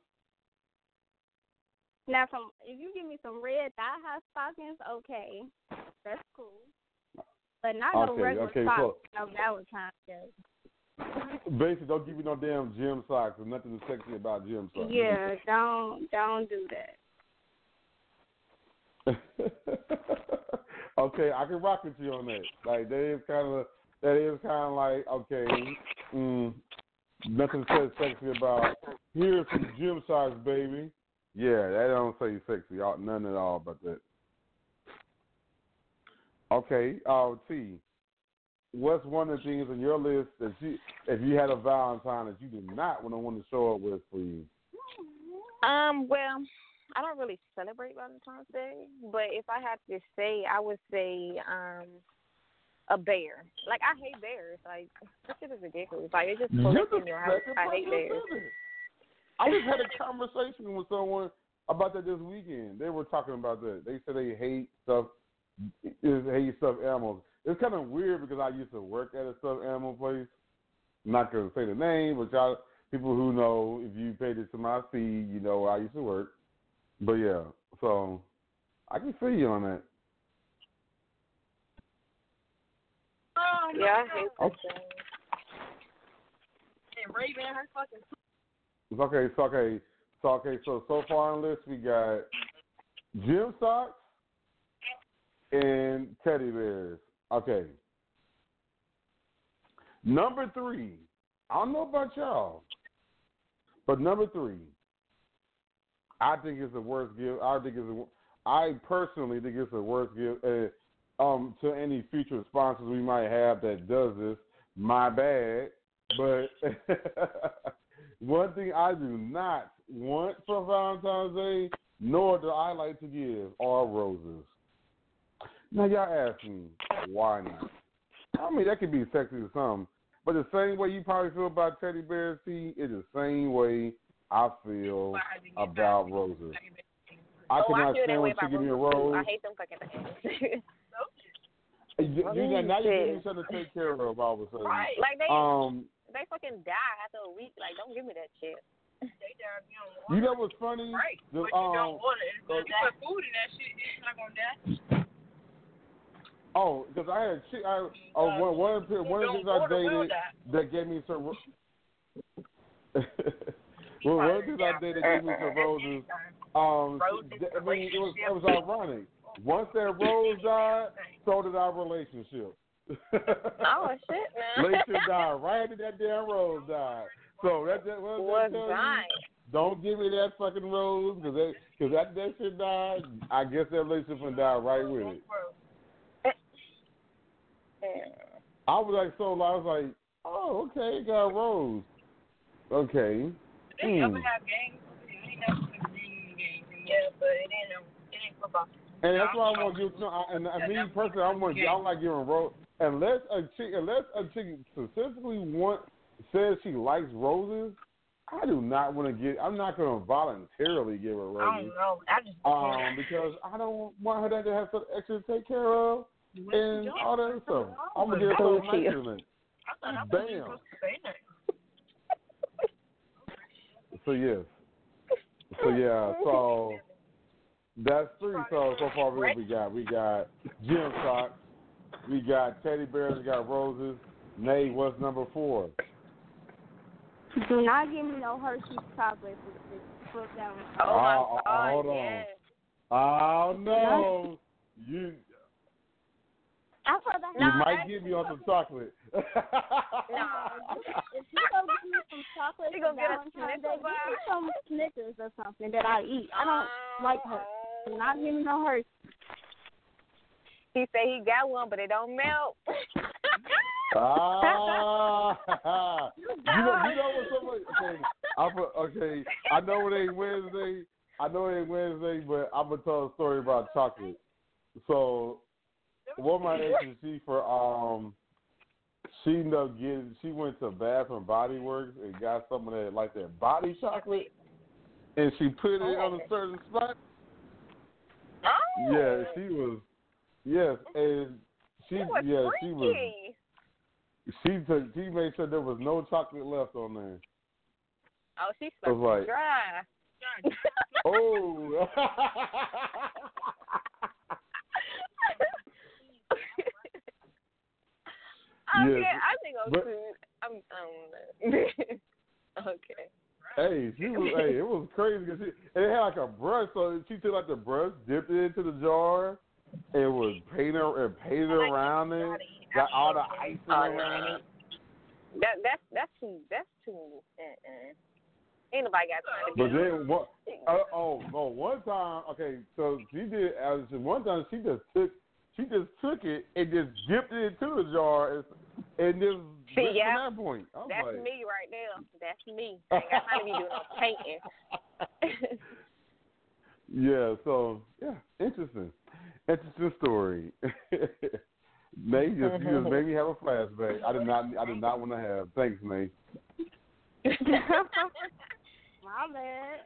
Now, from if you give me some red thigh high stockings, okay, that's cool. But not no regular okay, socks. so- no Valentine's Day. Basically, don't give you no damn gym socks. There's nothing sexy about gym socks. Yeah, don't don't do that. okay, I can rock with you on that. Like that is kind of that is kind of like okay, mm, nothing says sexy about here's some gym socks, baby. Yeah, that don't say sexy, none at all about that. Okay, uh, T. What's one of the things on your list that you, if you had a Valentine that you did not want to want to show up with for you? Um, well, I don't really celebrate Valentine's Day, but if I had to say, I would say um a bear. Like I hate bears. Like this shit is ridiculous. Like it's just in your house. I hate bears. that said it. I just had a conversation with someone about that this weekend. They were talking about that. They said they hate stuff, is hate stuffed animals. It's kind of weird because I used to work at a stuffed animal place. I'm not gonna say the name, but y'all people who know, if you paid it to my feed, you know where I used to work. But yeah, so I can see you on that. Yeah, I hate Okay. thing. And Raven, her fucking. It's okay, so okay, so okay, so so far on the list we got gym socks and teddy bears. Okay. Number three. I don't know about y'all, but number three, I think it's the worst gift. I think it's. The, I personally think it's the worst gift. Uh, um, to any future sponsors we might have that does this, my bad. But one thing I do not want for Valentine's Day, nor do I like to give, are roses. Now y'all ask me why not? I mean that could be sexy to some, but the same way you probably feel about teddy bears, see, it's the same way I feel about roses. I oh, I cannot feel stand when she give me a rose. I hate them fucking things. You, you, you, now you're Shit. giving me something to take care of all of a sudden. Right. Like they Um, they fucking die after a week. Like don't give me that shit. They die if you don't want you know what's funny? Right. The, but you don't um, want it. If you put food in that shit, it's not gonna die. Oh, because I had chick. I oh one one of the of the things I Don't order will dated that gave me some. ro- well, one of the things I dated that gave me some roses. Um, th- I mean, it was it was ironic. Once that rose died, so did our relationship. Oh shit, man. Relationship died right after that damn rose died. So that that what Was that. Don't give me that fucking rose because because after that shit died, I guess that relationship gonna die right with it. I was like so I was like, oh okay, it got a rose. Okay. They Hmm. ever have games? They never games. Yeah, but it ain't it ain't football. And that's why I want to give. No, I, and, and me personally, I want. I don't like giving rose unless a chick, unless a chick specifically want says she likes roses. I do not want to get. I'm not going to voluntarily give her roses. I don't know. I just Um, because I don't want her to have something extra to take care of and all that stuff. I'm gonna give her something nice than that. I thought I wasn't Bam. to say that. So yes. So yeah. So that's three. So so far what we got? We got gym socks. We got teddy bears. We got roses. Nay, what's number four? Do not give me no Hershey's chocolate for for down. Oh my Oh, oh, god, hold on. yes. Oh no. You I thought that you might give me on some chocolate. If you go give me some chocolate She for gonna get a Valentine's give bar? me some Snickers or something that I eat. I don't oh, like her. Do not give me no Hershey's. He said he got one, but it don't melt. Ah, you know, you know what. Okay, I'm okay. I know it ain't Wednesday. I know it ain't Wednesday, but I'm gonna tell a story about chocolate. So, one of my exes, she for um, she ended up getting. She went to Bath and Body Works and got some of that like that body chocolate, and she put it on a certain spot. Oh. Yeah, she was. Yes, and she was yeah she was. She took. She made sure there was no chocolate left on there. Oh, she's I was like- dry. Oh. okay, oh. Yes, I think I'm but- good. I'm. I don't know. okay. Hey, she was. hey, it was crazy because it had like a brush. So she took like the brush, dipped it into the jar, and was painted and painted around it. Got all the icing Oh, around it. That that's that's too that's too. Uh-uh. Ain't nobody got time to But then what? Uh, oh, oh, one time. Okay, so she did. As one time, she just took. She just took it and just dipped it into the jar and, and See, went yeah. that point. I'm That's like, me right now. That's me. I ain't got time to be doing no painting. Yeah, so yeah, interesting, interesting story. May you just, you just mm-hmm. made me have a flashback. I did not, I did not want to have. Thanks, May. My bad.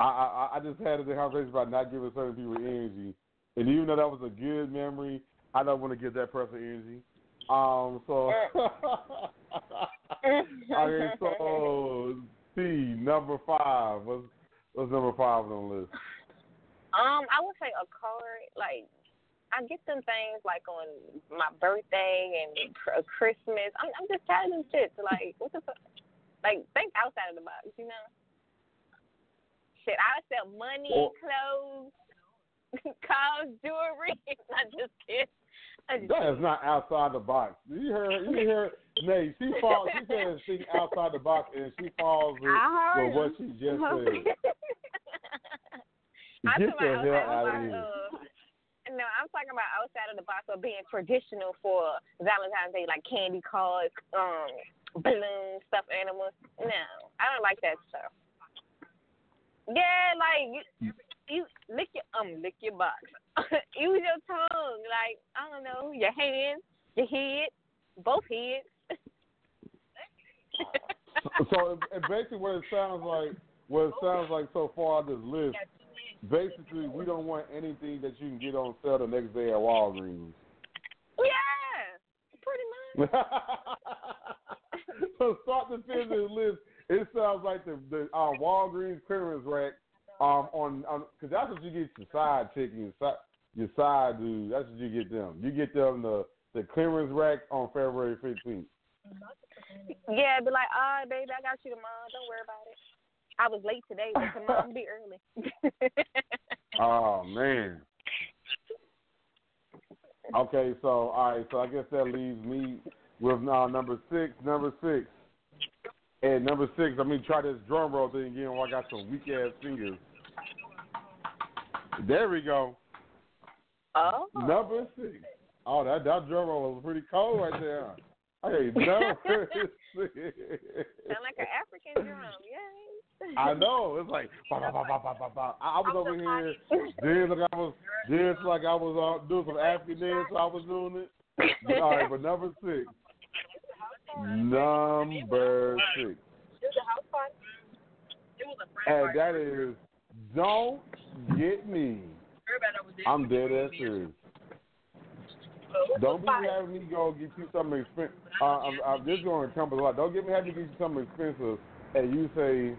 I, I, I just had a conversation about not giving certain people energy, and even though that was a good memory, I don't want to give that person energy. Um, so okay, so C number five. What's what's number five on the list? Um, I would say a card. Like, I get them things like on my birthday and cr- Christmas. I'm, I'm just tired of them shit. Like, what the fuck? Like, think outside of the box, you know? Shit, I sell money, Well- clothes, cars, jewelry. I just kidding. That is not outside the box. You heard? You heard? Nay, she falls. She says think outside the box, and she falls with, with what she just said. I'm Get the hell out of here. of- no, I'm talking about outside of the box of being traditional for Valentine's Day, like candy cards, um, balloons, stuffed animals. No, I don't like that stuff. Yeah, like you, you lick your um, lick your box. Use your tongue, like I don't know, your hand, your head, both heads. so basically, what it sounds like, what it sounds like so far on this list, basically, we don't want anything that you can get on sale the next day at Walgreens. yeah, pretty much. so start to finish this list. It sounds like the the uh, Walgreens clearance rack um on because that's what you get your side chick and your side your side dude. That's what you get them. You get them the the clearance rack on February fifteenth. Yeah, be like, all right, baby, I got you tomorrow. Don't worry about it. I was late today, but tomorrow I'll be early. Oh man. Okay, so all right, so I guess that leaves me with uh, number six. Number six. And number six, let me try this drum roll thing again while I got some weak ass fingers. There we go. oh. Number six. Oh, that that drum roll was pretty cold right there. Hey, number six. Sound like an African drum, yay. I know. It's like ba, ba, ba, ba, ba, ba, ba. I I was over here dancing like I was dancing like I was uh, doing some African dance. So I was doing it. All right, but number six. Number six. And that is don't get me. I'm dead ass serious. Don't be having me go get you something expensive. Uh, I'm, I'm just going to encompass a lot. Don't get me having to get you something expensive, and you say,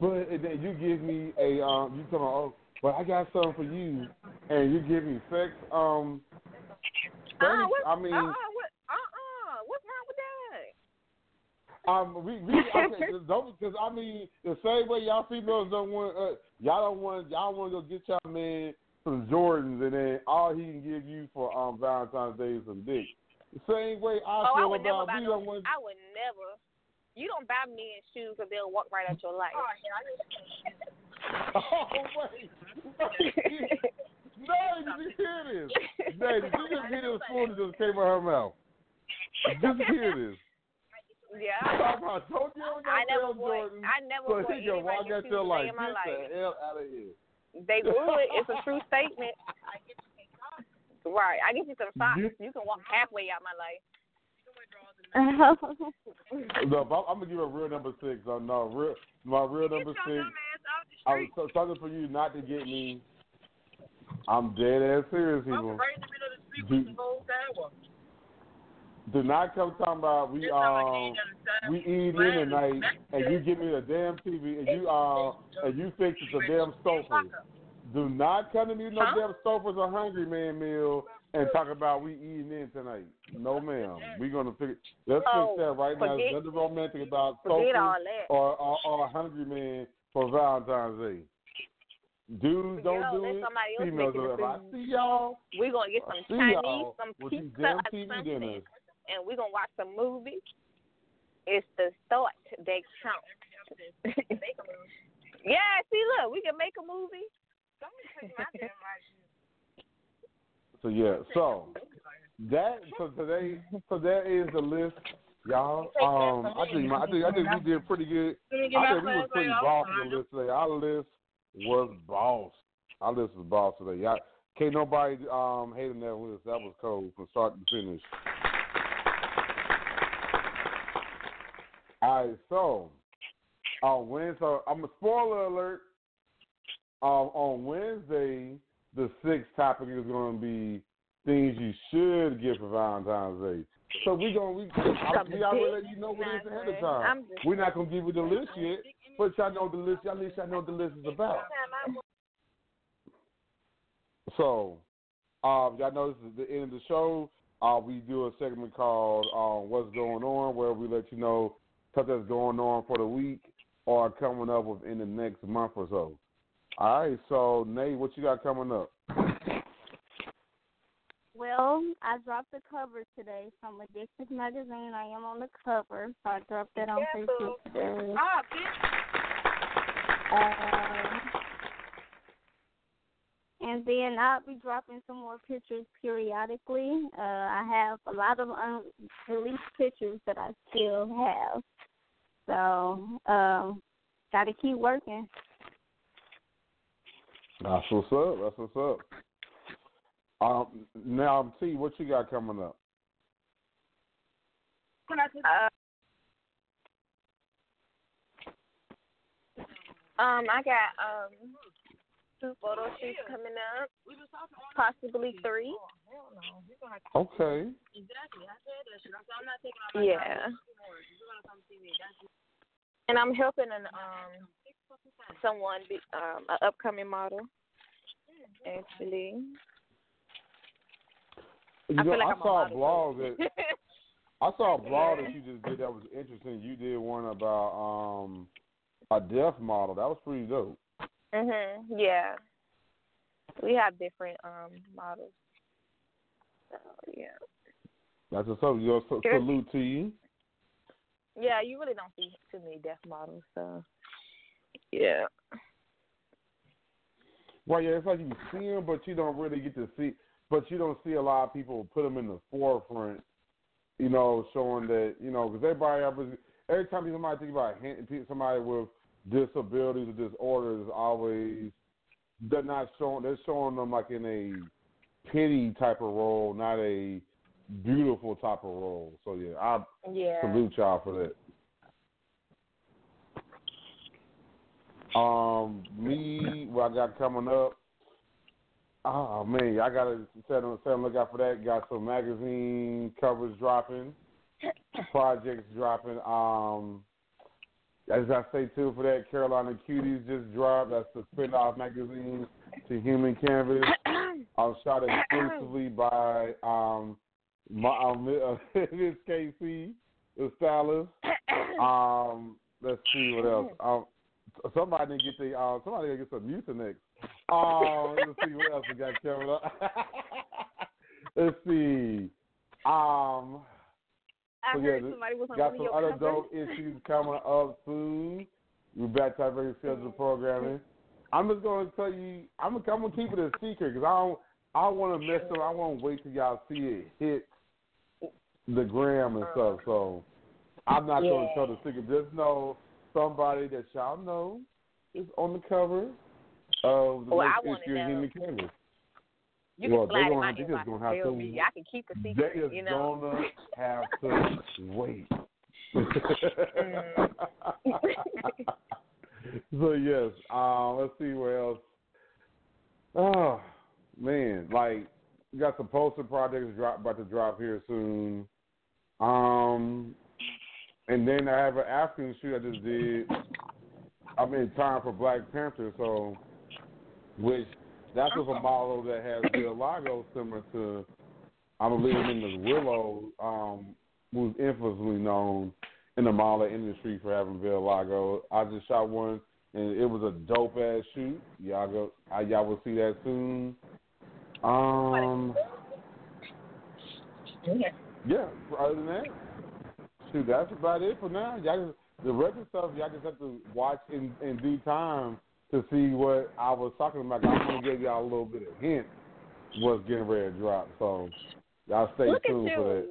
but then you give me a um, you tell me, oh, but I got something for you, and you give me sex. Um, things- what, I mean, uh, what, uh-uh, what's wrong with that? Um, we, we okay, don't because I mean the same way y'all females don't want uh, y'all don't want y'all want to go get y'all man some Jordans and then all he can give you for um Valentine's Day is some dick. The same way I oh, I feel would never about buy we no, don't want. I would never. You don't buy men shoes because they'll walk right out your life. Oh wait, no, did you hear this? No, did you just hear this fool that just came out her mouth? Just hear this. Yeah. Talking about, don't give him no I never damn bought. Jordans, I never so bought he can walk anybody out shoes there a like day in my get life. the hell out of here. They would. It's a true statement. I get you can't talk. Right. I get you some socks. You- You, can walk halfway out my life. No, but I'm gonna give a real number six. Oh no, real my real number six. I was so- something for you not to get me. I'm dead ass serious, people. Do, do not come talking about we um we eat in tonight and you give me a damn TV and you uh and you fix the damn sofa. Do not come to me no Huh? damn sofas or hungry man meal and talk about we eating in tonight. No ma'am. We're gonna fix let's Oh, fix that right now. forget- There's nothing romantic about Forget all sofas or, or or a hungry man for Valentine's Day. Dudes don't all do that. it. Somebody else Females making do the it. If I see y'all, We're gonna get some Chinese, y'all some with these pizza, or something, dinners. And we're gonna watch some movie. It's the thought that counts. yeah, see, look, we can make a movie. So yeah, so that so today so that is the list, y'all. Um, I think my, I think I think we did pretty good. I think we was pretty boss on the list today. Our list was boss. Our list was boss today. Y'all, can't nobody um hate on that list. That was cold from start to finish. All right, so on Wednesday, I'm a spoiler alert. Um, on Wednesday, the sixth topic is going to be things you should get for Valentine's Day. So we're gonna we I, we already let you know what it is ahead of time. I'm We're not gonna give you the list yet, but y'all know the list. Y'all at least y'all know what the list is about. So, um, y'all know this is the end of the show. Uh, we do a segment called um, "What's Going On," where we let you know stuff that's going on for the week or coming up within the next month or so. All right, so Nate, what you got coming up? Well, I dropped the cover today from Addictive Magazine. I am on the cover, so I dropped that on Facebook today. Um, and then I'll be dropping some more pictures periodically. Uh, I have a lot of unreleased pictures that I still have. So, um, got to keep working. That's what's up. That's what's up. Um, now, T, what you got coming up? Uh, um, I got um two photo shoots coming up, possibly three. Okay. Yeah. And I'm helping an um someone be um an upcoming model. Actually. You I feel like I saw a blog that I saw a blog that you just did that was interesting. You did one about um a deaf model. That was pretty dope. Mhm. Yeah. We have different um models. So yeah. That's what's up. So, salute to you. Yeah, you really don't see too many deaf models, so yeah. Well, yeah, it's like you see them, but you don't really get to see. But you don't see a lot of people put them in the forefront. You know, showing that you know because everybody every time somebody think about somebody with disabilities or disorders, is always they're not showing. They're showing them like in a pity type of role, not a beautiful type of role. So yeah, I Yeah. salute y'all for that. Um, me, what I got coming up. Oh man, I gotta set on set on look out for that. Got some magazine covers dropping, projects dropping. Um, as I say too for that, Carolina Cuties just dropped. That's the spin-off magazine to Human Canvas. Um, shot exclusively by um, my um, Miss KC, the stylist. Um, let's see what else. Um, somebody didn't get the uh, somebody didn't get some Mucinex. Um, let's see what else we got coming up. let's see. Um, I so heard yeah, somebody was on got some other dope issues coming up soon. We're back to our very scheduled programming. I'm just gonna tell you, I'm gonna, I'm gonna keep it a secret because I don't, I don't want to mess up. I want to wait till y'all see it hit the gram and uh-huh. stuff. So I'm not gonna tell the secret. Just know somebody that y'all know is on the cover of the I next issue of. Human Canvas. You well, can slide they're in my gonna, they just inbox gonna have tell to. me. I can keep a They secret, is you know. gonna have to wait. So yes, um, let's see what else. Oh man, like we got some poster projects drop about to drop here soon. Um, and then I have an African shoot I just did. I'm in time for Black Panther, so which that's with a model that has vitiligo similar to I believe Winnie Harlow, um, who's infamously known in the model industry for having vitiligo. I just shot one and it was a dope ass shoot. Y'all go uh, y'all will see that soon. Um yeah, other than that, shoot, that's about it for now. Y'all just, the regular stuff y'all just have to watch in, in due time to see what I was talking about. I'm gonna give y'all a little bit of hint what's getting ready to drop. So y'all stay Look tuned for that.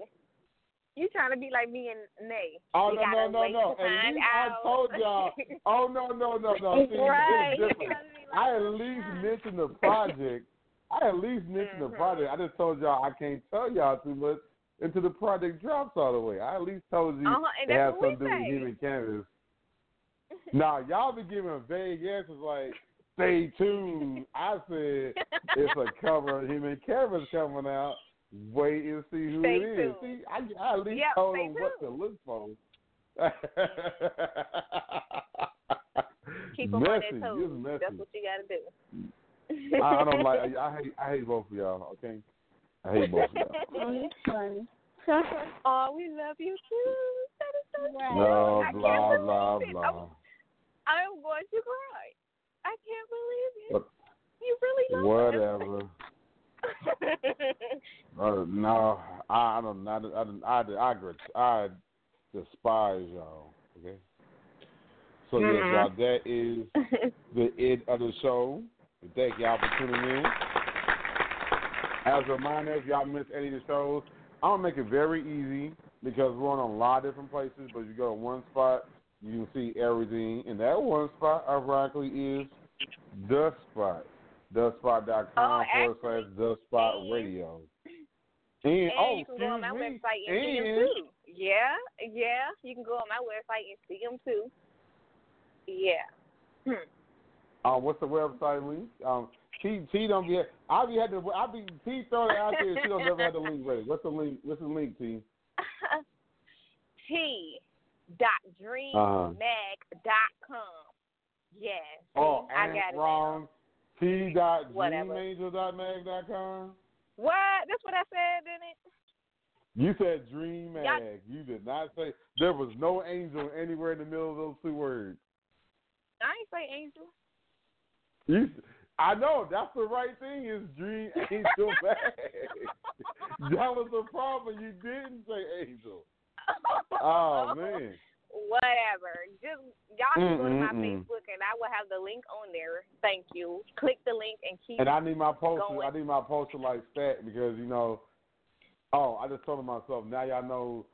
you. Trying to be like me and Nay. Oh You no no no no! to At find least I told y'all. Oh no no no no! See, Right. I at least mentioned the project. I at least mentioned the Mm-hmm. project. I just told y'all I can't tell y'all too much until the project drops all the way. I at least told you Uh-huh, and it has something to do with human cannabis. nah, y'all be giving vague answers like "stay tuned." I said it's a cover of human cannabis coming out. Wait and see who Stay it is. tuned. See, I, I at least Yep, told stay them what to look for. Keep them on messy, their toes. messy. That's what you got to do. I, I don't like. I, I hate. I hate both of y'all. Okay, I hate both of y'all. Oh, funny. oh, we love you too. That is so sweet. No, I can't blah blah it. blah. I'm, I'm going to cry. I can't believe it. But You really love whatever. Uh, no, I, I don't. I, I, I, I, I, I despise y'all. Okay. So yes, Mhm. y'all, that is the end of the show. Thank y'all for tuning in. As a reminder, if y'all missed any of the shows, I'm gonna make it very easy because we're on a lot of different places. But if you go to one spot, you can see everything. And that one spot, ironically, is the spot. Duskspot.com Oh, forward slash the spot radio. And, And oh, you can go on my me, website and, see them too. Yeah, yeah. You can go on my website and see them too. Yeah. Hmm. Uh, what's the website link? Um, T T don't be. I'll be had to. I be T throwing it out there. She don't never have the link ready. What's the link? What's the link, T? T dot dreammag uh-huh. dot com. Yes. Oh, I got it. wrong. T dot dreamangel dot mag dot com. What? That's what I said, didn't it? You said dream mag. Y'all- You did not say there was no angel anywhere in the middle of those two words. I ain't say angel. You, I know that's the right thing. Is dream angel mag. that was the problem. You didn't say angel. Oh man. Whatever. Just y'all can go to my. Facebook and I will have the link on there. Thank you. Click the link and keep And I need my poster. going. I need my poster like stat because you know. Oh, I just told myself. Now y'all know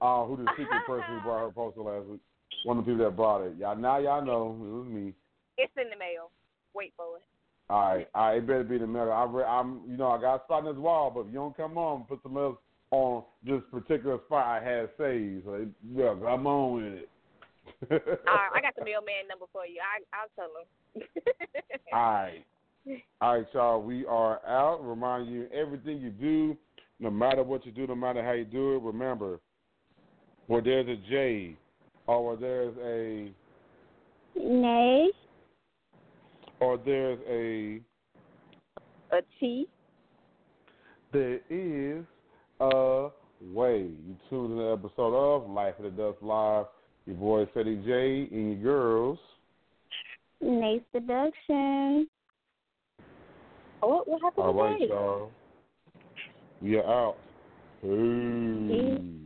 uh, who the secret person who brought her poster last week. One of the people that brought it. Y'all now y'all know it was me. It's in the mail. Wait for it. All right, all right. It better be the middle. I re- I'm you know I got a spot in this wall, but if you don't come on, put some else on this particular spot I had saved. So it- yeah, I'm on with it. All right, I got the mailman number for you. I I'll tell him. All right. All right, y'all. We are out. Remind you everything you do, no matter what you do, no matter how you do it, remember, where there's a J or where there's a Nay. or there's a A T. there is a way. You tuned in the episode of Life After Dusk Live. Your boy Ceddy J and your girls. Nayy Seduction. Oh, what happened All right, today? y'all. We are out. Peace.